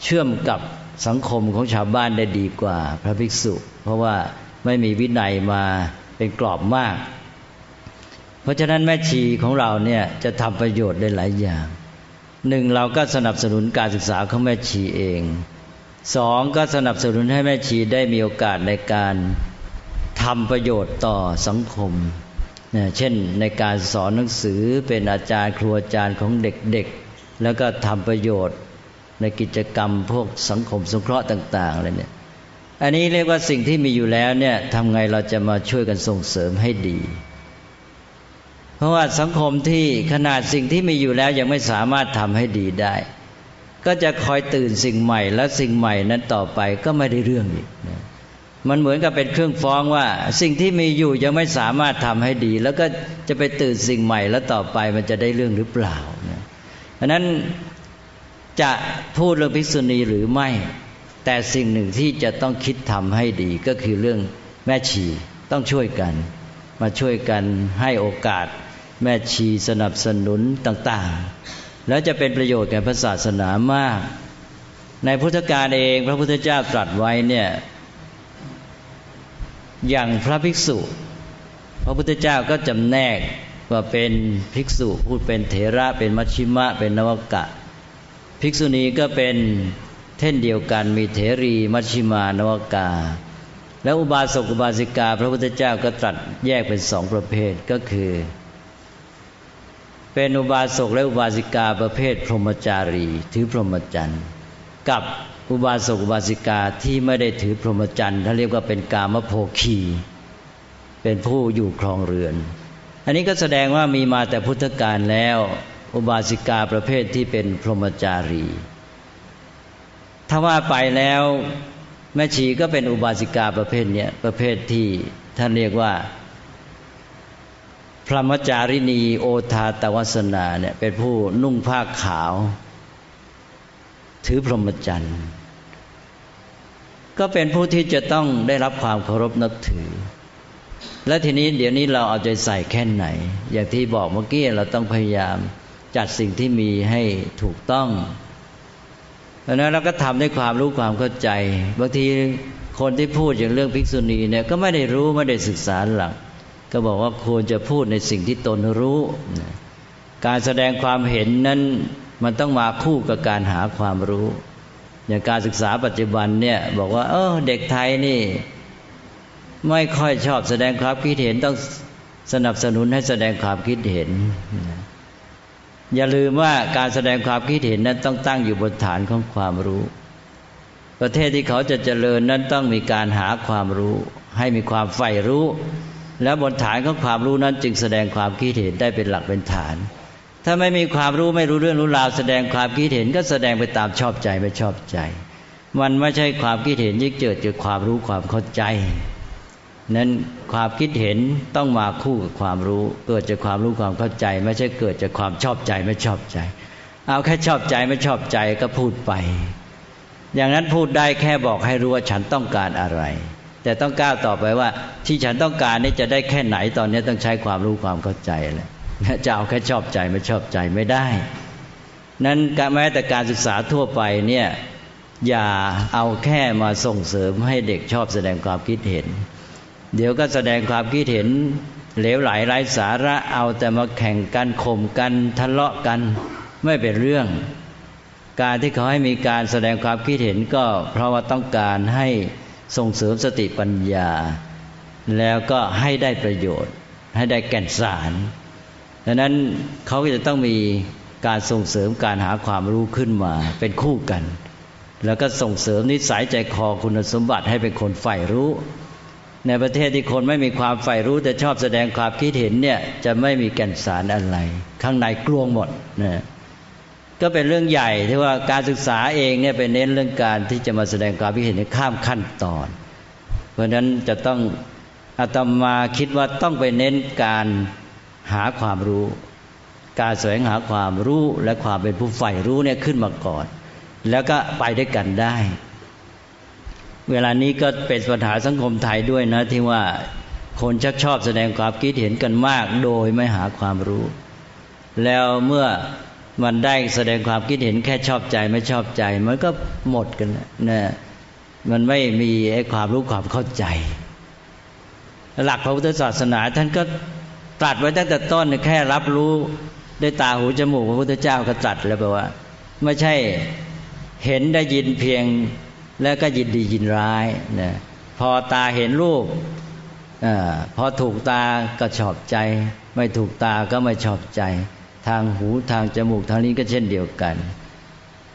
S3: เชื่อมกับสังคมของชาวบ้านได้ดีกว่าพระภิกษุ เพราะว่าไม่มีวินัยมาเป็นกรอบมาก เพราะฉะนั้นแม่ชีของเราเนี่ยจะทำประโยชน์ได้หลายอย่างหนึ่งเราก็สนับสนุนการศึกษาของแม่ชีเองสองก็สนับสนุนให้แม่ชีได้มีโอกาสในการทำประโยชน์ต่อสังคม เช่นในการสอนหนังสือเป็นอาจารย์ครูอาจารย์ของเด็กๆ แล้วก็ทำประโยชน์ในกิจกรรมพวกสังคมสงเคราะห์ต่าง ๆอะไรเนี่ยอันนี้เรียกว่าสิ่งที่มีอยู่แล้วเนี่ยทำไงเราจะมาช่วยกันส่งเสริมให้ดี เพราะว่าสังคมที่ขนาดสิ่งที่มีอยู่แล้วยังไม่สามารถทำให้ดีได้ ก็จะคอยตื่นสิ่งใหม่และสิ่งใหม่นั้นต่อไปก็ไม่ได้เรื่องอีกนะ มันเหมือนกับเป็นเครื่องฟ้องว่า สิ่งที่มีอยู่ยังไม่สามารถทำให้ดี แล้วก็จะไปตื่นสิ่งใหม่แล้วต่อไปมันจะได้เรื่องหรือเปล่านะะนั้นจะพูดเรื่องภิกษุณีหรือไม่ แต่สิ่งหนึ่งที่จะต้องคิดทำให้ดีก็คือเรื่องแม่ชีต้องช่วยกัน มาช่วยกันให้โอกาส แม่ชีสนับสนุนต่างๆ แล้วจะเป็นประโยชน์แก่พระศาสนามาก ในพุทธกาลเองพระพุทธเจ้าตรัสไว้เนี่ย อย่างพระภิกษุ พระพุทธเจ้าก็จำแนกว่าเป็นภิกษุพูดเป็นเถระเป็นมัชชิมะ เป็นนวกะ ภิกษุณีก็เป็นเท่นเดียวกันมีเถรีมัชชิมานวกา แล้วอุบาสกอุบาสิกา พระพุทธเจ้าก็ตรัสแยกเป็นสองประเภทก็คือ เป็นอุบาสกและอุบาสิกาประเภทพรหมจารี ถือพรหมจรรย์กับ อุบาสกอุบาสิกาที่ไม่ได้ถือพรหมจรรย์ท่านเรียกว่าเป็นกามโภคี เป็นผู้อยู่ครองเรือน อันนี้ก็แสดงว่ามีมาแต่พุทธกาลแล้ว อุบาสิกาประเภทที่เป็นพรหมจารี ถ้าว่าไปแล้ว แม่ชีก็เป็นอุบาสิกาประเภทเนี้ยประเภทที่ท่านเรียกว่าพระมจารินีโอทาตวัสนาเนี่ยเป็นผู้นุ่งผ้าขาว ถือพรหมจรรย์ ก็เป็นผู้ที่จะต้องได้รับความเคารพนับถือ และทีนี้เดี๋ยวนี้เราเอาใจใส่แค่ไหน อย่างที่บอกเมื่อกี้เราต้องพยายามจัดสิ่งที่มีให้ถูกต้องเพราะนั้นเราก็ทำด้วยความรู้ความเข้าใจบางทีคนที่พูดอย่างเรื่องภิกษุณีเนี่ยก็ไม่ได้รู้ไม่ได้ศึกษาหลัก ก็บอกว่าควรจะพูดในสิ่งที่ตนรู้ การแสดงความเห็นนั้น มันต้องมาคู่กับการหาความรู้ อย่างการศึกษาปัจจุบันเนี่ย บอกว่า เออเด็กไทยนี่ ไม่ค่อยชอบแสดงความคิดเห็นต้องสนับสนุนให้แสดงความคิดเห็น อย่าลืมว่าการแสดงความคิดเห็นนั้นต้องตั้งอยู่บนฐานของความรู้ ประเทศที่เขาจะเจริญนั้นต้องมีการหาความรู้ ให้มีความใฝ่รู้ แล้วบนฐานของความรู้นั้นจึงแสดงความคิดเห็นได้เป็นหลักเป็นฐาน ถ้าไม่มีความรู้ไม่รู้เรื่องรู้ราวแสดงความคิดเห็นก็แสดงไปตามชอบใจไม่ชอบใจ มันไม่ใช่ความคิดเห็นยิ่งเกิดจากความรู้ความเข้าใจ นั้นความคิดเห็นต้องมาคู่กับความรู้ เกิดจากความรู้ความเข้าใจ ไม่ใช่เกิดจากความชอบใจไม่ชอบใจ เอาแค่ชอบใจไม่ชอบใจก็พูดไป อย่างนั้นพูดได้แค่บอกให้รู้ว่าฉันต้องการอะไร แต่ต้องก้าวต่อไปว่า ที่ฉันต้องการนี่จะได้แค่ไหนตอนนี้ต้องใช้ความรู้ความเข้าใจแหละ จะเอาแค่ชอบใจไม่ชอบใจไม่ได้ นั้นแม้แต่การศึกษาทั่วไปเนี่ยอย่าเอาแค่มาส่งเสริมให้เด็กชอบแสดงความคิดเห็น เดี๋ยวก็แสดงความคิดเห็น เหลวไหลไร้สาระเอาแต่มาแข่งกันข่มกันทะเลาะกันไม่เป็นเรื่อง การที่เขาให้มีการแสดงความคิดเห็นก็เพราะว่าต้องการให้ส่งเสริมสติปัญญา แล้วก็ให้ได้ประโยชน์ ให้ได้แก่นสาร ดังนั้นเขาก็จะต้องมีการส่งเสริมการหาความรู้ขึ้นมาเป็นคู่กัน แล้วก็ส่งเสริมนิสัยใจคอคุณสมบัติให้เป็นคนใฝ่รู้ ในประเทศที่คนไม่มีความใฝ่รู้แต่ชอบแสดงความคิดเห็นเนี่ยจะไม่มีแก่นสารอะไร ข้างในกลวงหมดนะก็เป็นเรื่องใหญ่ที่ว่าการศึกษาเองเนี่ยเป็นเน้นเรื่องการที่จะมาแสดงความคิดเห็นข้ามขั้นตอน เพราะฉะนั้นจะต้องอาตมาคิดว่าต้องไปเน้นการ หาความรู้ การแสวงหาความรู้และความเป็นผู้ใฝ่รู้เนี่ยขึ้นมาก่อน แล้วก็ไปด้วยกันได้ เวลานี้ก็เป็นปัญหาสังคมไทยด้วยนะที่ว่าคนชักชอบแสดงความคิดเห็นกันมาก โดยไม่หาความรู้ แล้วเมื่อมันได้แสดงความคิดเห็นแค่ชอบใจไม่ชอบใจ มันก็หมดกันนะมันไม่มีไอ้ความรู้ความเข้าใจ หลักพระพุทธศาสนาท่านก็ ตรัสไว้ตั้งแต่ต้นแค่รับรู้ด้วยตาหูจมูกพระพุทธเจ้าก็ตรัสแล้วแปลว่า ไม่ใช่เห็นได้ยินเพียงแล้วก็ยินดียินร้ายนะพอตาเห็นรูปอพอถูกตาก็ชอบใจ ไม่ถูกตาก็ไม่ชอบใจ ทางหูทางจมูกทางนี้ก็เช่นเดียวกัน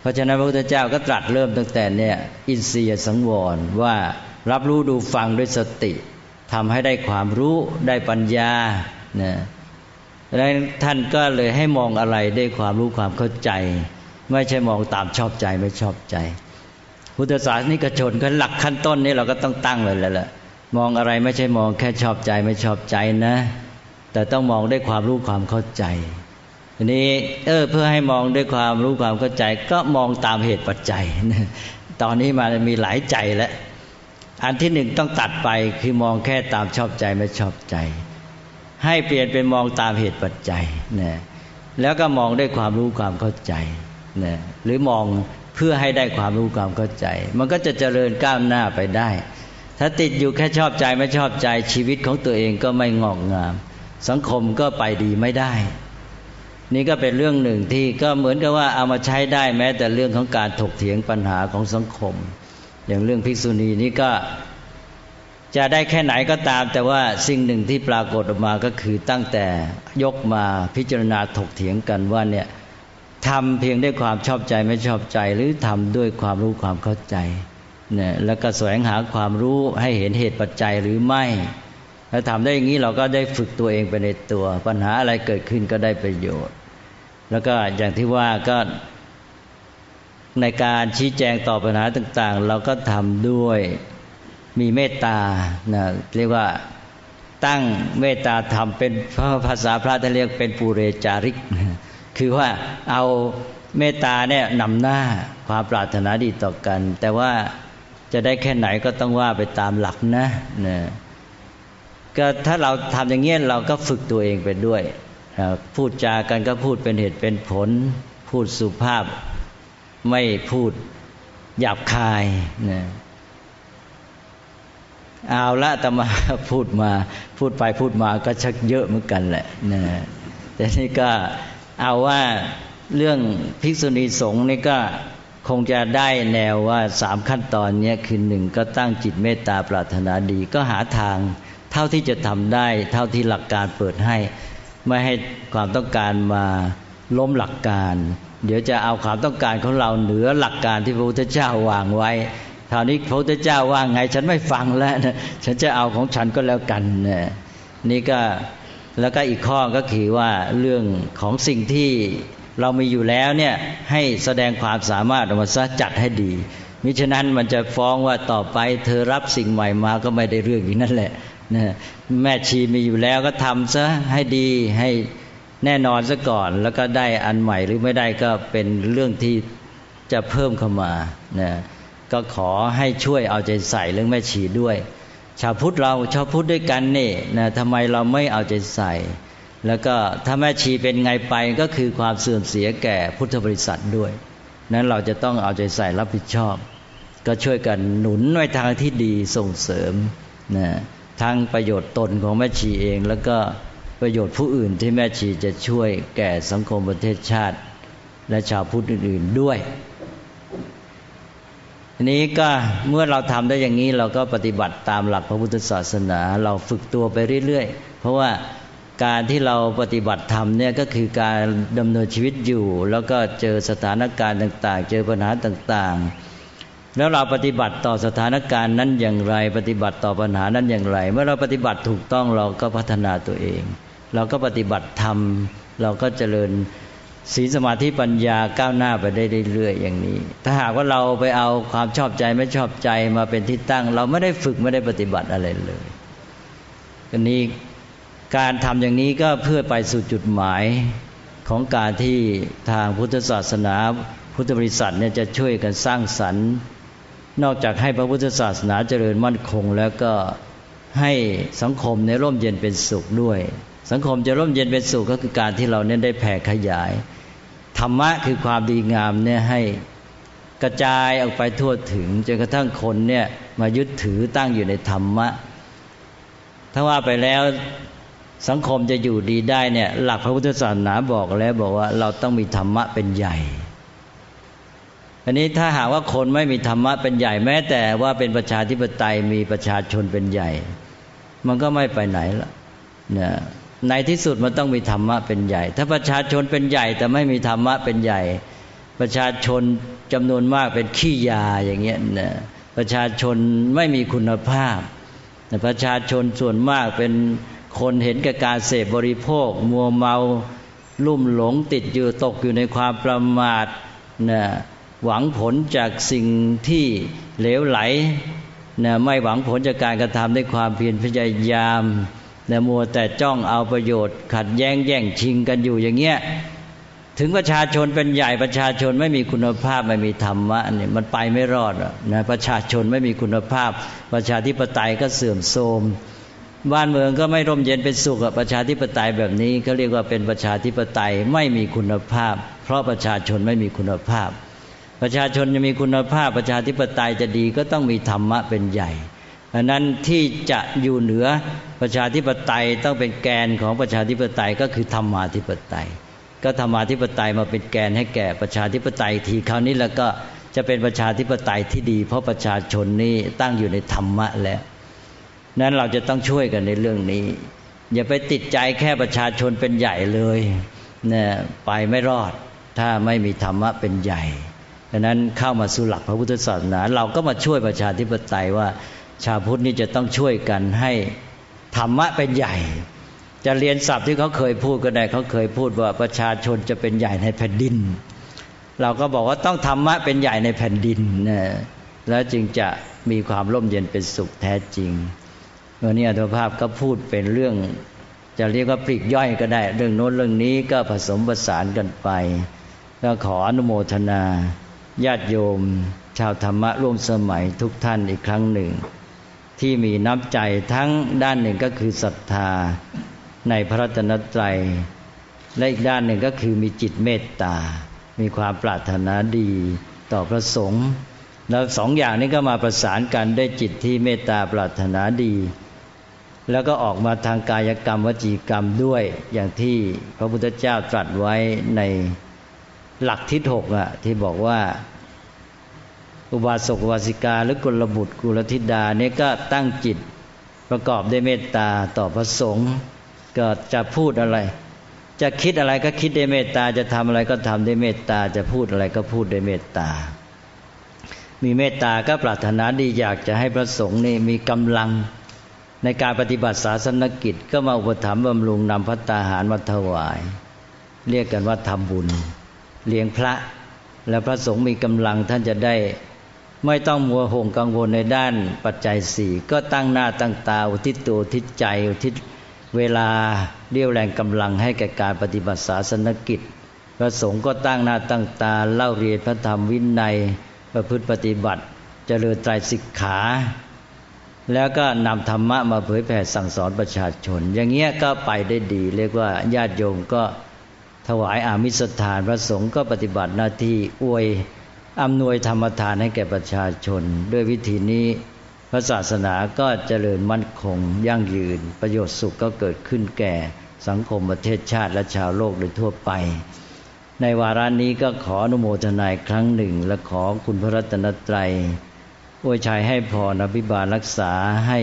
S3: เพราะฉะนั้นพระพุทธเจ้าก็ตรัสเริ่มตั้งแต่เนี่ยอินทรียสังวรว่ารับรู้ดูฟังด้วยสติทำให้ได้ความรู้ได้ปัญญา นะแล้วท่านก็เลยให้มองอะไรด้วยความรู้ความเข้าใจ ไม่ใช่มองตามชอบใจไม่ชอบใจ พุทธศาสนิกชนก็หลักขั้นต้นนี้เราก็ต้องตั้งเลยแล้วแหละมองอะไรไม่ใช่มองแค่ชอบใจไม่ชอบใจนะ แต่ต้องมองด้วยความรู้ความเข้าใจทีนี้เออเพื่อให้มองด้วยความรู้ความเข้าใจ ก็มองตามเหตุปัจจัยตอนนี้มามีหลายใจแล้วอันที่หนึ่งต้องตัดไปคือมองแค่ตามชอบใจไม่ชอบใจ ให้เปลี่ยนเป็นมองตามเหตุปัจจัยนะแล้วก็มองด้วยความรู้ความเข้าใจนะหรือมองเพื่อให้ได้ความรู้ความเข้าใจ มันก็จะเจริญก้าวหน้าไปได้ ถ้าติดอยู่แค่ชอบใจไม่ชอบใจชีวิตของตัวเองก็ไม่งอกงาม สังคมก็ไปดีไม่ได้ นี่ก็เป็นเรื่องหนึ่งที่ก็เหมือนกับว่าเอามาใช้ได้แม้แต่เรื่องของการถกเถียงปัญหาของสังคม อย่างเรื่องภิกษุณีนี่ก็ จะได้แค่ไหนก็ตาม แต่ว่าสิ่งหนึ่งที่ปรากฏออกมาก็คือตั้งแต่ยกมาพิจารณาถกเถียงกันว่าเนี่ยทำเพียงด้วยความชอบใจไม่ชอบใจ หรือทำด้วยความรู้ความเข้าใจเนี่ยแล้วก็แสวงหาความรู้ให้เห็นเหตุปัจจัยหรือไม่ถ้าทำได้อย่างนี้เราก็ได้ฝึกตัวเองไปในตัว ปัญหาอะไรเกิดขึ้นก็ได้ประโยชน์ แล้วก็อย่างที่ว่าก็ในการชี้แจงต่อปัญหาต่าง ๆ เราก็ทำด้วย มีเมตตานะเรียกว่าตั้งเมตตาธรรมเป็นภาษาพระท่านเรียกเป็นปูเรจาริก คือว่าเอาเมตตาเนี่ยนำหน้าความปรารถนาดีต่อกัน แต่ว่าจะได้แค่ไหนก็ต้องว่าไปตามหลักนะนะก็ถ้าเราทำอย่างเงี้ยเราก็ฝึกตัวเองไปด้วย พูดจากันก็พูดเป็นเหตุเป็นผล พูดสุภาพไม่พูดหยาบคายนะ เอาละแต่มาพูดมาพูดไปพูดมาก็ชักเยอะเหมือนกันแหละนะแต่นี่ก็เอาว่าเรื่องภิกษุณีสงฆ์นี่ก็คงจะได้แนวว่าสามขั้นตอนนี้คือหนึ่งก็ตั้งจิตเมตตาปรารถนาดี ก็หาทางเท่าที่จะทำได้ เท่าที่หลักการเปิดให้ ไม่ให้ความต้องการมาล้มหลักการ เดี๋ยวจะเอาความต้องการของเราเหนือหลักการที่พระพุทธเจ้าวางไว้ คราวนี้พระพุทธเจ้าว่าไงฉันไม่ฟังแล้วนะฉันจะเอาของฉันก็แล้วกันนะนี่ก็แล้วก็อีกข้อก็คือว่าเรื่องของสิ่งที่เรามีอยู่แล้วเนี่ยให้แสดงความสามารถออกมาซะจัดให้ดี มิฉะนั้นมันจะฟ้องว่าต่อไปเธอรับสิ่งใหม่มาก็ไม่ได้เรื่องอย่างนั้นแหละนะแม่ชีมีอยู่แล้วก็ทำซะให้ดีให้แน่นอนซะก่อน แล้วก็ได้อันใหม่หรือไม่ได้ก็เป็นเรื่องที่จะเพิ่มเข้ามานะ ก็ขอให้ช่วยเอาใจใส่เรื่องแม่ชีด้วย ชาวพุทธเราชาวพุทธด้วยกันนี่นะทำไมเราไม่เอาใจใส่ แล้วก็ถ้าแม่ชีเป็นไงไปก็คือความเสื่อมเสียแก่พุทธบริษัทด้วย นั้นเราจะต้องเอาใจใส่รับผิดชอบ ก็ช่วยกันหนุนไว้ทางที่ดีส่งเสริมนะทั้งประโยชน์ตนของแม่ชีเองแล้วก็ประโยชน์ผู้อื่นที่แม่ชีจะช่วยแก่สังคมประเทศชาติ และชาวพุทธอื่น ๆด้วย นี้ก็เมื่อเราทำได้อย่างนี้เราก็ปฏิบัติตามหลักพระพุทธศาสนา เราฝึกตัวไปเรื่อยๆ เพราะว่าการที่เราปฏิบัติธรรมเนี่ยก็คือการดำเนินชีวิตอยู่ แล้วก็เจอสถานการณ์ต่างๆ เจอปัญหาต่างๆ แล้วเราปฏิบัติต่อสถานการณ์นั้นอย่างไร ปฏิบัติต่อปัญหานั้นอย่างไร เมื่อเราปฏิบัติถูกต้องเราก็พัฒนาตัวเอง เราก็ปฏิบัติธรรมเราก็เจริญ ศีลสมาธิปัญญาก้าวหน้าไปได้เรื่อยๆอย่างนี้ ถ้าหากว่าเราไปเอาความชอบใจไม่ชอบใจมาเป็นที่ตั้ง เราไม่ได้ฝึกไม่ได้ปฏิบัติอะไรเลยอันนี้การทำอย่างนี้ก็เพื่อไปสู่จุดหมายของการที่ทางพุทธศาสนา พุทธบริษัทเนี่ยจะช่วยกันสร้างสรรค์ นอกจากให้พระพุทธศาสนาเจริญมั่นคง แล้วก็ให้สังคมในร่มเย็นเป็นสุขด้วย สังคมจะร่มเย็นเป็นสุขก็คือการที่เราเนี่ยได้แผ่ขยาย ธรรมะคือความดีงามเนี่ยให้กระจายออกไปทั่วถึงจนกระทั่งคนเนี่ยมายึดถือตั้งอยู่ในธรรมะ ถ้าว่าไปแล้วสังคมจะอยู่ดีได้เนี่ยหลักพระพุทธศาสนาบอกแล้วบอกว่าเราต้องมีธรรมะเป็นใหญ่อันนี้ถ้าหากว่าคนไม่มีธรรมะเป็นใหญ่แม้แต่ว่าเป็นประชาธิปไตยมีประชาชนเป็นใหญ่ มันก็ไม่ไปไหนละเนี่ย ในที่สุดมันต้องมีธรรมะเป็นใหญ่ ถ้าประชาชนเป็นใหญ่ แต่ไม่มีธรรมะเป็นใหญ่ ประชาชนจำนวนมากเป็นขี้ยาอย่างเงี้ยนะประชาชนไม่มีคุณภาพประชาชนส่วนมากเป็นคนเห็นกับการเสพบริโภค มัวเมาลุ่มหลงติดอยู่ตกอยู่ในความประมาทนะหวังผลจากสิ่งที่เหลวไหลนะไม่หวังผลจากการกระทำด้วยความเพียรพยายาม นะมัวแต่จ้องเอาประโยชน์ ขัดแย้งแย่งชิงกันอยู่อย่างเงี้ยถึงประชาชนเป็นใหญ่ประชาชนไม่มีคุณภาพไม่มีธรรมะเนี่ยมันไปไม่รอดนะประชาชนไม่มีคุณภาพ ประชาธิปไตยก็เสื่อมโทรมบ้านเมืองก็ไม่ร่มเย็นเป็นสุขประชาธิปไตยแบบนี้เขาเรียกว่าเป็นประชาธิปไตยไม่มีคุณภาพ เพราะประชาชนไม่มีคุณภาพ ประชาชนจะมีคุณภาพประชาธิปไตยจะดีก็ต้องมีธรรมะเป็นใหญ่ ดังนั้นที่จะอยู่เหนือประชาธิปไตยต้องเป็นแกนของประชาธิปไตยก็คือธรรมาธิปไตย ก็ธรรมาธิปไตยมาเป็นแกนให้แก่ประชาธิปไตยทีคราวนี้แล้วก็จะเป็นประชาธิปไตยที่ดี เพราะประชาชนนี่ตั้งอยู่ในธรรมะแล้วนั้นเราจะต้องช่วยกันในเรื่องนี้ อย่าไปติดใจแค่ประชาชนเป็นใหญ่เลยเนี่ยไปไม่รอด ถ้าไม่มีธรรมะเป็นใหญ่ดังนั้นเข้ามาสู่หลักพระพุทธศาสนา เราก็มาช่วยประชาธิปไตยว่า ชาวพุทธนี่จะต้องช่วยกันให้ธรรมะเป็นใหญ่ จะเรียนศัพท์ที่เขาเคยพูดก็ได้เขาเคยพูดว่าประชาชนจะเป็นใหญ่ในแผ่นดิน เราก็บอกว่าต้องธรรมะเป็นใหญ่ในแผ่นดินนะแล้วจึงจะมีความร่มเย็นเป็นสุขแท้จริงวันนี้อัตภาพก็พูดเป็นเรื่อง จะเรียกว่าปลีกย่อยก็ได้ เรื่องโน้นเรื่องนี้ก็ผสมผสานกันไปก็ขออนุโมทนาญาติโยม ชาวธรรมะร่วมสมัยทุกท่านอีกครั้งหนึ่ง ที่มีน้ำใจทั้งด้านหนึ่งก็คือศรัทธาในพระรัตนตรัย และอีกด้านหนึ่งก็คือมีจิตเมตตา มีความปรารถนาดีต่อพระสงฆ์แล้วสองอย่างนี้ก็มาประสานกันด้วยจิตที่เมตตาปรารถนาดี แล้วก็ออกมาทางกายกรรมวจีกรรมด้วยอย่างที่พระพุทธเจ้าตรัสไว้ในหลักทิศหกอะที่บอกว่า อุบาสกอุบาสิกา หรือกุลบุตรกุลธิดาเนี่ยก็ตั้งจิตประกอบด้วยเมตตาต่อพระสงฆ์ก็จะพูดอะไร จะคิดอะไรก็คิดด้วยเมตตาจะทำอะไรก็ทำด้วยเมตตาจะพูดอะไรก็พูดด้วยเมตตา มีเมตตาก็ปรารถนาดีอยากจะให้พระสงฆ์นี่มีกำลังในการปฏิบัติศาสนกิจก็มาอุปถัมภ์บำรุงนำพัตตาหารมาถวาย เรียกกันว่าทำบุญ เลี้ยงพระ และพระสงฆ์มีกำลังท่านจะได้ ไม่ต้องมัวห่วงกังวลในด้านปัจจัยสี่ก็ตั้งหน้าตั้งตาอุทิศตัวอุทิศใจอุทิศเวลาเรียวแรงกำลังให้แก่การปฏิบัติศาสนกิจ พระสงฆ์ก็ตั้งหน้าตั้งตาเล่าเรียนพระธรรมวินัยประพฤติปฏิบัติจเจริญไตรสิกขา แล้วก็นำธรรมะมาเผยแผ่สั่งสอนประชาชน อย่างเงี้ยก็ไปได้ดี เรียกว่าญาติโยมก็ถวายอามิสทานพระสงฆ์ก็ปฏิบัติหน้าที่อวย อำนวยธรรมทานให้แก่ประชาชน ด้วยวิธีนี้พระศาสนาก็เจริญมั่นคง ยั่งยืน ประโยชน์สุขก็เกิดขึ้นแก่สังคมประเทศชาติและชาวโลกโดยทั่วไป ในวาระนี้ก็ขออนุโมทนาครั้งหนึ่ง และขอคุณพระรัตนตรัยอวยชัยให้พรอภิบาลรักษาให้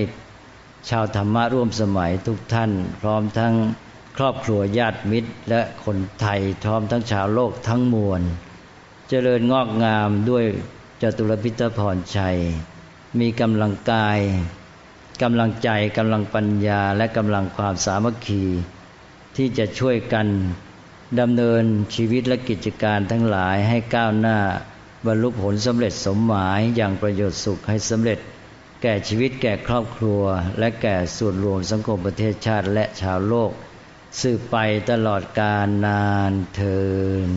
S3: ชาวธรรมะร่วมสมัยทุกท่าน พร้อมทั้งครอบครัวญาติมิตร และคนไทยพร้อมทั้งชาวโลกทั้งมวล เจริญงอกงามด้วยจตุรพิทพรชัย มีกำลังกายกำลังใจกำลังปัญญาและกำลังความสามัคคี ที่จะช่วยกันดำเนินชีวิตและกิจการทั้งหลายให้ก้าวหน้าบรรลุผลสำเร็จสมหมายอย่างประโยชน์สุขให้สำเร็จ แก่ชีวิตแก่ครอบครัว และแก่ส่วนรวมสังคมประเทศชาติและชาวโลก สืบไปตลอดกาลนานเทิน